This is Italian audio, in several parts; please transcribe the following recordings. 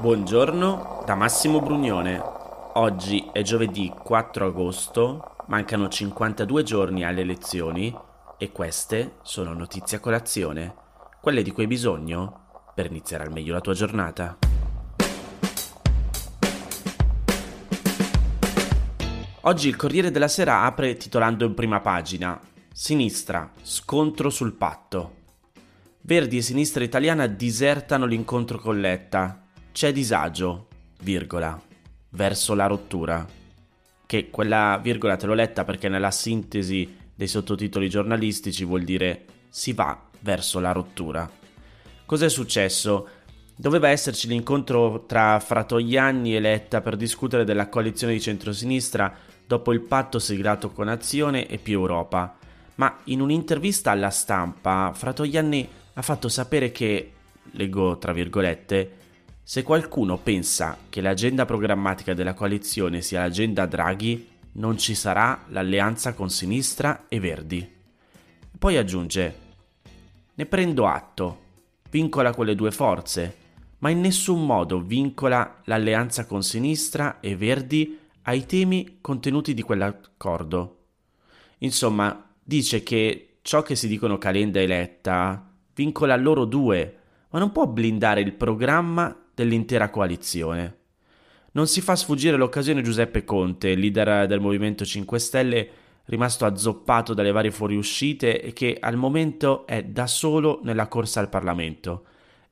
Buongiorno da Massimo Brugnone. Oggi è giovedì 4 agosto, mancano 52 giorni alle elezioni e queste sono notizie a colazione, quelle di cui hai bisogno per iniziare al meglio la tua giornata. Oggi il Corriere della Sera apre titolando in prima pagina Sinistra, scontro sul patto. Verdi e sinistra italiana disertano l'incontro con Letta. C'è disagio, virgola, verso la rottura. Che quella virgola te l'ho letta perché nella sintesi dei sottotitoli giornalistici vuol dire si va verso la rottura. Cos'è successo? Doveva esserci l'incontro tra Fratoianni e Letta per discutere della coalizione di centrosinistra dopo il patto siglato con Azione e Più Europa ma in un'intervista alla stampa Fratoianni ha fatto sapere che, leggo tra virgolette, se qualcuno pensa che l'agenda programmatica della coalizione sia l'agenda Draghi, non ci sarà l'alleanza con sinistra e Verdi. Poi aggiunge, ne prendo atto, vincola quelle due forze, ma in nessun modo vincola l'alleanza con sinistra e Verdi ai temi contenuti di quell'accordo. Insomma, dice che ciò che si dicono Calenda e Letta vincola loro due, ma non può blindare il programma dell'intera coalizione. Non si fa sfuggire l'occasione Giuseppe Conte, leader del Movimento 5 Stelle, rimasto azzoppato dalle varie fuoriuscite e che al momento è da solo nella corsa al Parlamento.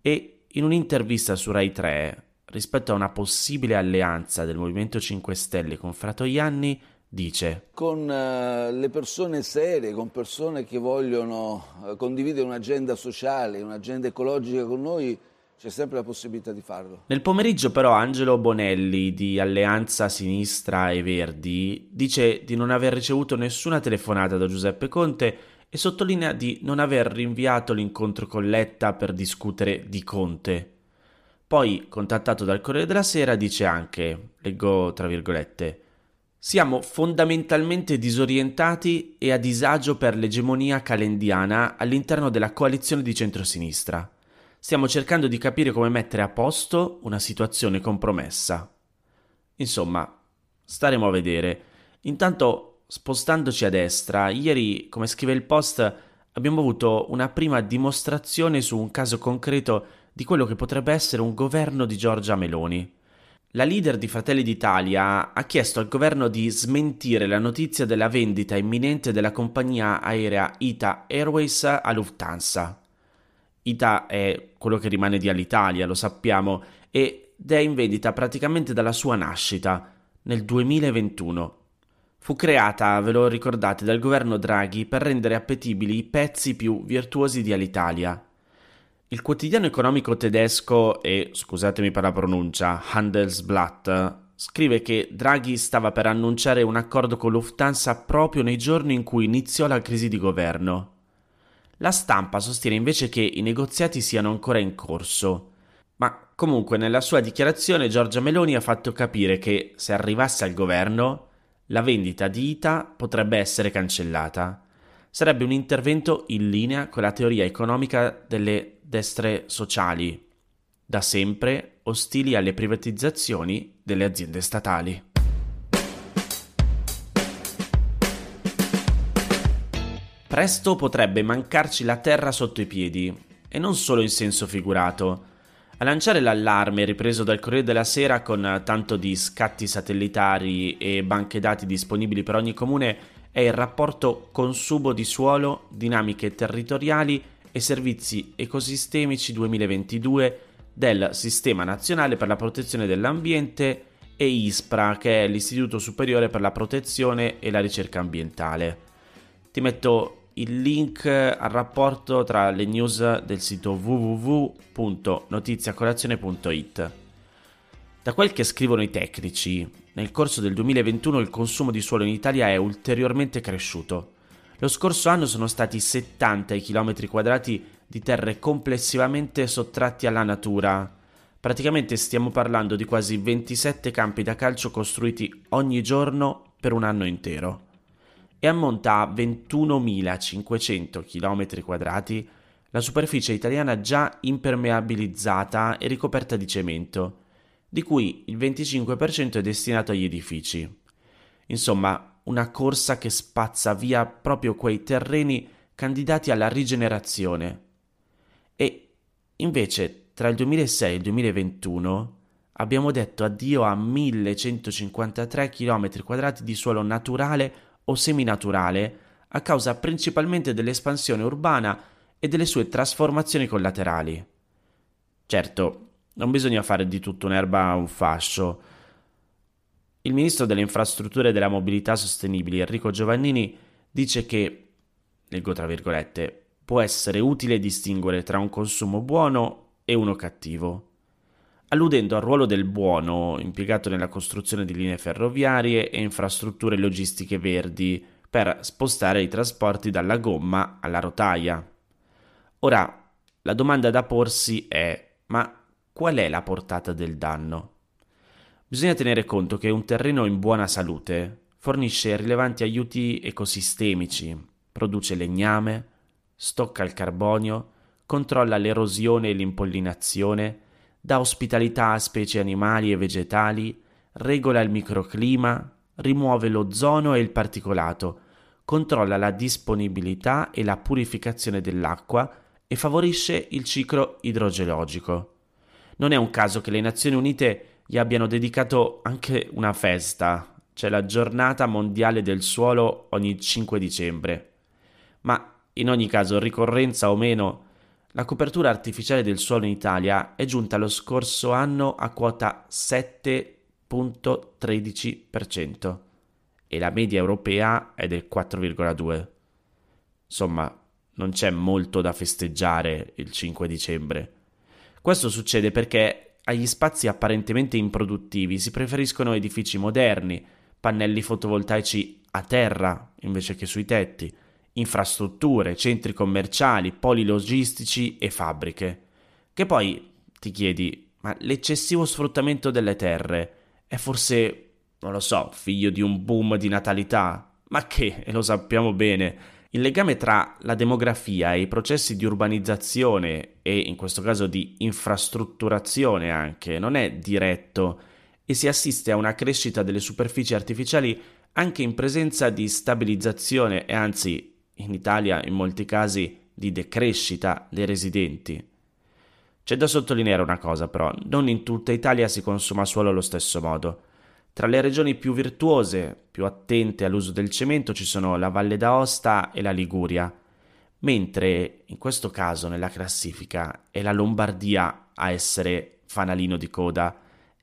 E in un'intervista su Rai 3, rispetto a una possibile alleanza del Movimento 5 Stelle con Fratoianni, dice. Con uh, le persone serie, con persone che vogliono uh, condividere un'agenda sociale, un'agenda ecologica con noi, c'è sempre la possibilità di farlo. Nel pomeriggio però Angelo Bonelli di Alleanza Sinistra e Verdi dice di non aver ricevuto nessuna telefonata da Giuseppe Conte e sottolinea di non aver rinviato l'incontro con Letta per discutere di Conte. Poi, contattato dal Corriere della Sera, dice anche, leggo tra virgolette, siamo fondamentalmente disorientati e a disagio per l'egemonia calendiana all'interno della coalizione di centrosinistra. Stiamo cercando di capire come mettere a posto una situazione compromessa. Insomma, staremo a vedere. Intanto, spostandoci a destra, ieri, come scrive il post, abbiamo avuto una prima dimostrazione su un caso concreto di quello che potrebbe essere un governo di Giorgia Meloni. La leader di Fratelli d'Italia ha chiesto al governo di smentire la notizia della vendita imminente della compagnia aerea Ita Airways a Lufthansa. Ita è quello che rimane di Alitalia, lo sappiamo, ed è in vendita praticamente dalla sua nascita, nel 2021. Fu creata, ve lo ricordate, dal governo Draghi per rendere appetibili i pezzi più virtuosi di Alitalia. Il quotidiano economico tedesco e, scusatemi per la pronuncia, Handelsblatt scrive che Draghi stava per annunciare un accordo con Lufthansa proprio nei giorni in cui iniziò la crisi di governo. La stampa sostiene invece che i negoziati siano ancora in corso, ma comunque nella sua dichiarazione Giorgia Meloni ha fatto capire che se arrivasse al governo la vendita di ITA potrebbe essere cancellata. Sarebbe un intervento in linea con la teoria economica delle destre sociali, da sempre ostili alle privatizzazioni delle aziende statali. Presto potrebbe mancarci la terra sotto i piedi, e non solo in senso figurato. A lanciare l'allarme ripreso dal Corriere della Sera con tanto di scatti satellitari e banche dati disponibili per ogni comune è il rapporto consumo di suolo, dinamiche territoriali e servizi ecosistemici 2022 del Sistema Nazionale per la Protezione dell'Ambiente e ISPRA, che è l'Istituto Superiore per la Protezione e la Ricerca Ambientale. Ti metto il link al rapporto tra le news del sito www.notiziacolazione.it. Da quel che scrivono i tecnici, nel corso del 2021 il consumo di suolo in Italia è ulteriormente cresciuto. Lo scorso anno sono stati 70 i chilometri quadrati di terre complessivamente sottratti alla natura. Praticamente stiamo parlando di quasi 27 campi da calcio costruiti ogni giorno per un anno intero. E ammonta a 21.500 km quadrati la superficie italiana già impermeabilizzata e ricoperta di cemento, di cui il 25% è destinato agli edifici. Insomma, una corsa che spazza via proprio quei terreni candidati alla rigenerazione. E invece tra il 2006 e il 2021 abbiamo detto addio a 1153 km di suolo naturale o seminaturale a causa principalmente dell'espansione urbana e delle sue trasformazioni collaterali. Certo, non bisogna fare di tutto un'erba un fascio. Il ministro delle infrastrutture e della mobilità sostenibili, Enrico Giovannini, dice che, leggo tra virgolette, può essere utile distinguere tra un consumo buono e uno cattivo alludendo al ruolo del buono impiegato nella costruzione di linee ferroviarie e infrastrutture logistiche verdi per spostare i trasporti dalla gomma alla rotaia. Ora, la domanda da porsi è: ma qual è la portata del danno? Bisogna tenere conto che un terreno in buona salute fornisce rilevanti aiuti ecosistemici, produce legname, stocca il carbonio, controlla l'erosione e l'impollinazione, dà ospitalità a specie animali e vegetali, regola il microclima, rimuove l'ozono e il particolato, controlla la disponibilità e la purificazione dell'acqua e favorisce il ciclo idrogeologico. Non è un caso che le Nazioni Unite gli abbiano dedicato anche una festa, cioè la giornata mondiale del suolo ogni 5 dicembre. Ma in ogni caso, ricorrenza o meno, la copertura artificiale del suolo in Italia è giunta lo scorso anno a quota 7.13% e la media europea è del 4,2%. Insomma, non c'è molto da festeggiare il 5 dicembre. Questo succede perché agli spazi apparentemente improduttivi si preferiscono edifici moderni, pannelli fotovoltaici a terra invece che sui tetti, infrastrutture, centri commerciali, poli logistici e fabbriche. Che poi ti chiedi, ma l'eccessivo sfruttamento delle terre è forse, non lo so, figlio di un boom di natalità? Ma che, e lo sappiamo bene, il legame tra la demografia e i processi di urbanizzazione e in questo caso di infrastrutturazione anche non è diretto e si assiste a una crescita delle superfici artificiali anche in presenza di stabilizzazione e anzi in Italia in molti casi di decrescita dei residenti. C'è da sottolineare una cosa però, non in tutta Italia si consuma suolo allo stesso modo. Tra le regioni più virtuose, più attente all'uso del cemento ci sono la Valle d'Aosta e la Liguria, mentre in questo caso nella classifica è la Lombardia a essere fanalino di coda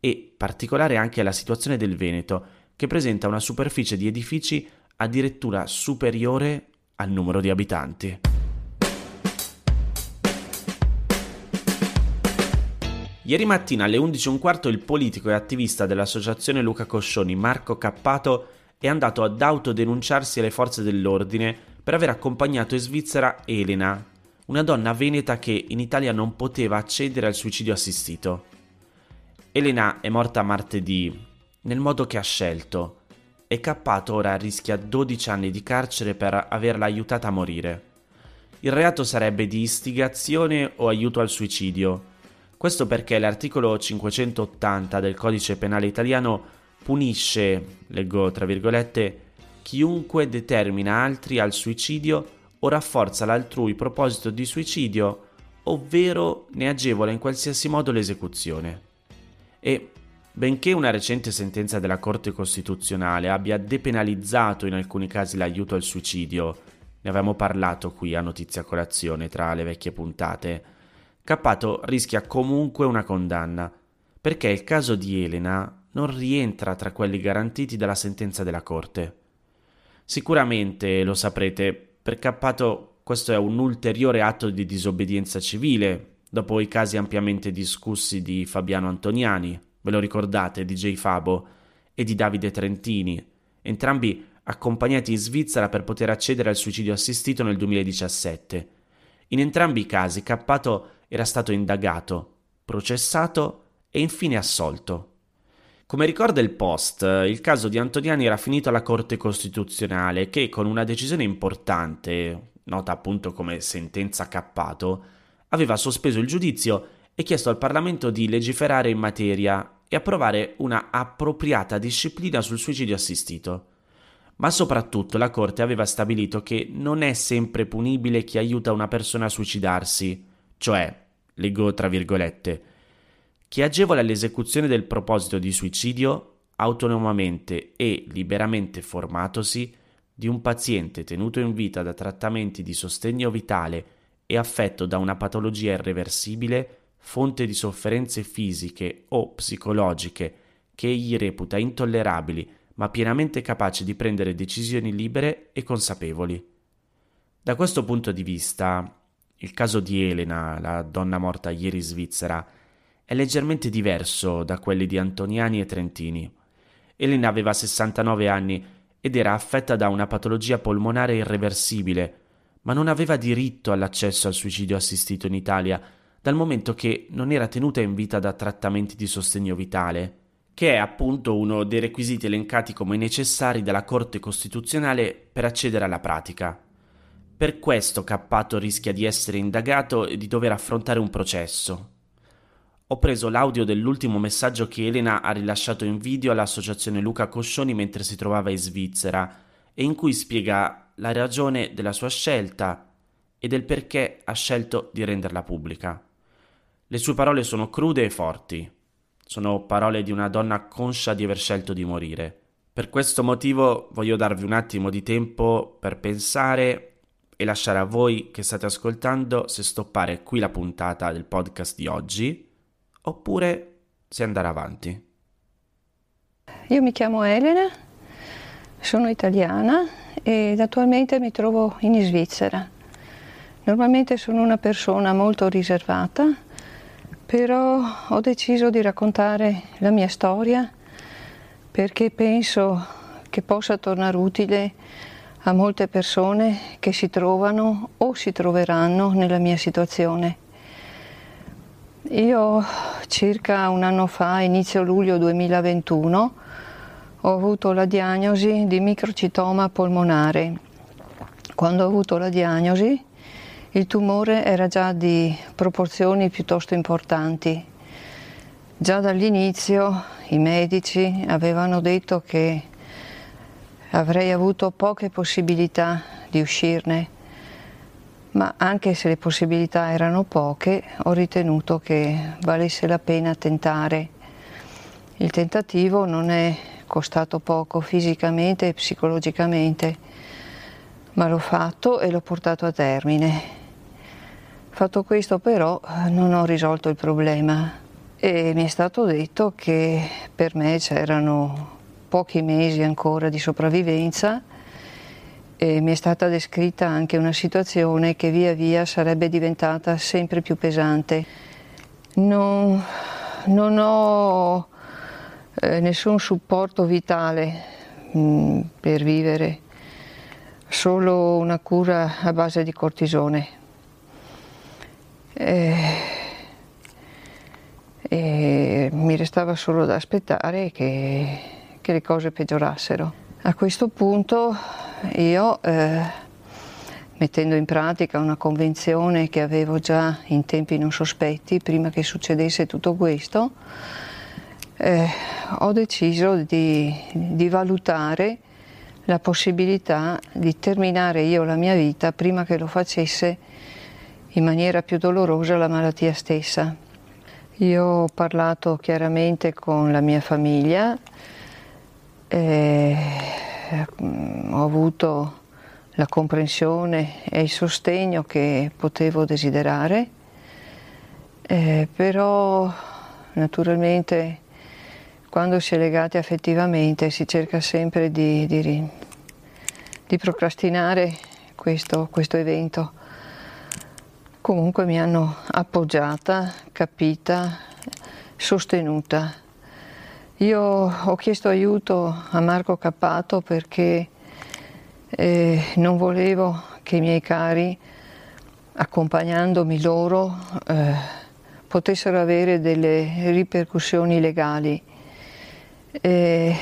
e particolare anche la situazione del Veneto, che presenta una superficie di edifici addirittura superiore al numero di abitanti. Ieri mattina alle 11.15 il politico e attivista dell'associazione Luca Coscioni Marco Cappato è andato ad autodenunciarsi alle forze dell'ordine per aver accompagnato in Svizzera Elena, una donna veneta che in Italia non poteva accedere al suicidio assistito. Elena è morta martedì, nel modo che ha scelto, e Cappato ora rischia 12 anni di carcere per averla aiutata a morire. Il reato sarebbe di istigazione o aiuto al suicidio. Questo perché l'articolo 580 del codice penale italiano punisce, leggo tra virgolette, chiunque determina altri al suicidio o rafforza l'altrui proposito di suicidio, ovvero ne agevola in qualsiasi modo l'esecuzione. E Benché una recente sentenza della Corte Costituzionale abbia depenalizzato in alcuni casi l'aiuto al suicidio, ne avevamo parlato qui a Notizia Colazione tra le vecchie puntate, Cappato rischia comunque una condanna, perché il caso di Elena non rientra tra quelli garantiti dalla sentenza della Corte. Sicuramente lo saprete, per Cappato questo è un ulteriore atto di disobbedienza civile, dopo i casi ampiamente discussi di Fabiano Antoniani, ve lo ricordate, DJ Fabo, e di Davide Trentini, entrambi accompagnati in Svizzera per poter accedere al suicidio assistito nel 2017. In entrambi i casi Cappato era stato indagato, processato e infine assolto. Come ricorda il Post, il caso di Antoniani era finito alla Corte Costituzionale che, con una decisione importante, nota appunto come sentenza Cappato, aveva sospeso il giudizio e chiesto al Parlamento di legiferare in materia e approvare una appropriata disciplina sul suicidio assistito. Ma soprattutto la Corte aveva stabilito che non è sempre punibile chi aiuta una persona a suicidarsi, cioè, leggo tra virgolette, chi agevola l'esecuzione del proposito di suicidio autonomamente e liberamente formatosi di un paziente tenuto in vita da trattamenti di sostegno vitale e affetto da una patologia irreversibile, fonte di sofferenze fisiche o psicologiche che egli reputa intollerabili ma pienamente capace di prendere decisioni libere e consapevoli. Da questo punto di vista, il caso di Elena, la donna morta ieri in Svizzera, è leggermente diverso da quelli di Antoniani e Trentini. Elena aveva 69 anni ed era affetta da una patologia polmonare irreversibile, ma non aveva diritto all'accesso al suicidio assistito in Italia, dal momento che non era tenuta in vita da trattamenti di sostegno vitale che è appunto uno dei requisiti elencati come necessari dalla Corte Costituzionale per accedere alla pratica. Per questo Cappato rischia di essere indagato e di dover affrontare un processo. Ho preso l'audio dell'ultimo messaggio che Elena ha rilasciato in video all'associazione Luca Coscioni mentre si trovava in Svizzera e in cui spiega la ragione della sua scelta e del perché ha scelto di renderla pubblica. Le sue parole sono crude e forti. Sono parole di una donna conscia di aver scelto di morire. Per questo motivo voglio darvi un attimo di tempo per pensare e lasciare a voi che state ascoltando se stoppare qui la puntata del podcast di oggi oppure se andare avanti. Io mi chiamo Elena, sono italiana ed attualmente mi trovo in Svizzera. Normalmente sono una persona molto riservata, però ho deciso di raccontare la mia storia perché penso che possa tornare utile a molte persone che si trovano o si troveranno nella mia situazione. Io circa un anno fa, inizio luglio 2021, ho avuto la diagnosi di microcitoma polmonare. Quando ho avuto la diagnosi il tumore era già di proporzioni piuttosto importanti. Già dall'inizio i medici avevano detto che avrei avuto poche possibilità di uscirne, ma anche se le possibilità erano poche, ho ritenuto che valesse la pena tentare. Il tentativo non è costato poco fisicamente e psicologicamente, ma l'ho fatto e l'ho portato a termine. Fatto questo però non ho risolto il problema e mi è stato detto che per me c'erano pochi mesi ancora di sopravvivenza e mi è stata descritta anche una situazione che via via sarebbe diventata sempre più pesante. Non, non ho eh, nessun supporto vitale mm, per vivere, solo una cura a base di cortisone. E, e mi restava solo da aspettare che, che, le cose peggiorassero. A questo punto io, eh, mettendo in pratica una convenzione che avevo già in tempi non sospetti, prima che succedesse tutto questo, eh, ho deciso di, di valutare la possibilità di terminare io la mia vita prima che lo facesse in maniera più dolorosa la malattia stessa. Io ho parlato chiaramente con la mia famiglia, eh, ho avuto la comprensione e il sostegno che potevo desiderare, eh, però naturalmente quando si è legati affettivamente si cerca sempre di, di, di procrastinare questo, questo evento comunque mi hanno appoggiata, capita, sostenuta. Io ho chiesto aiuto a Marco Cappato perché eh, non volevo che i miei cari, accompagnandomi loro, eh, potessero avere delle ripercussioni legali, e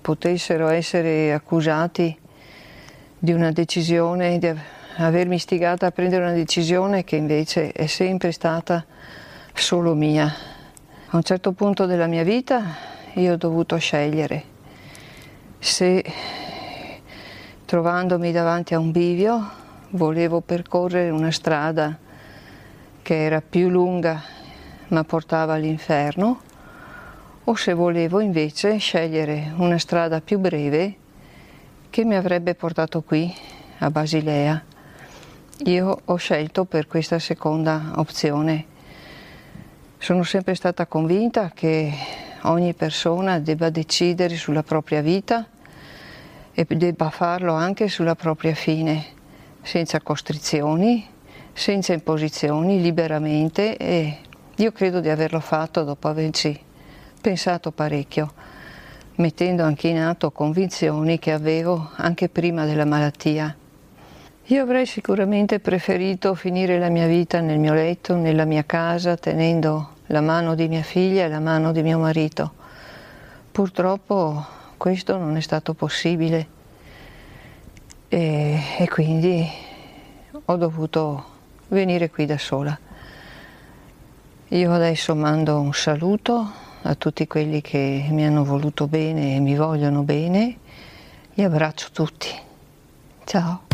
potessero essere accusati di una decisione di avermi istigata a prendere una decisione che invece è sempre stata solo mia. A un certo punto della mia vita io ho dovuto scegliere se trovandomi davanti a un bivio volevo percorrere una strada che era più lunga ma portava all'inferno o se volevo invece scegliere una strada più breve che mi avrebbe portato qui a Basilea. Io ho scelto per questa seconda opzione. Sono sempre stata convinta che ogni persona debba decidere sulla propria vita e debba farlo anche sulla propria fine, senza costrizioni, senza imposizioni, liberamente e io credo di averlo fatto dopo averci pensato parecchio, mettendo anche in atto convinzioni che avevo anche prima della malattia. Io avrei sicuramente preferito finire la mia vita nel mio letto, nella mia casa, tenendo la mano di mia figlia e la mano di mio marito. Purtroppo questo non è stato possibile e, e quindi ho dovuto venire qui da sola. Io adesso mando un saluto a tutti quelli che mi hanno voluto bene e mi vogliono bene. Li abbraccio tutti. Ciao.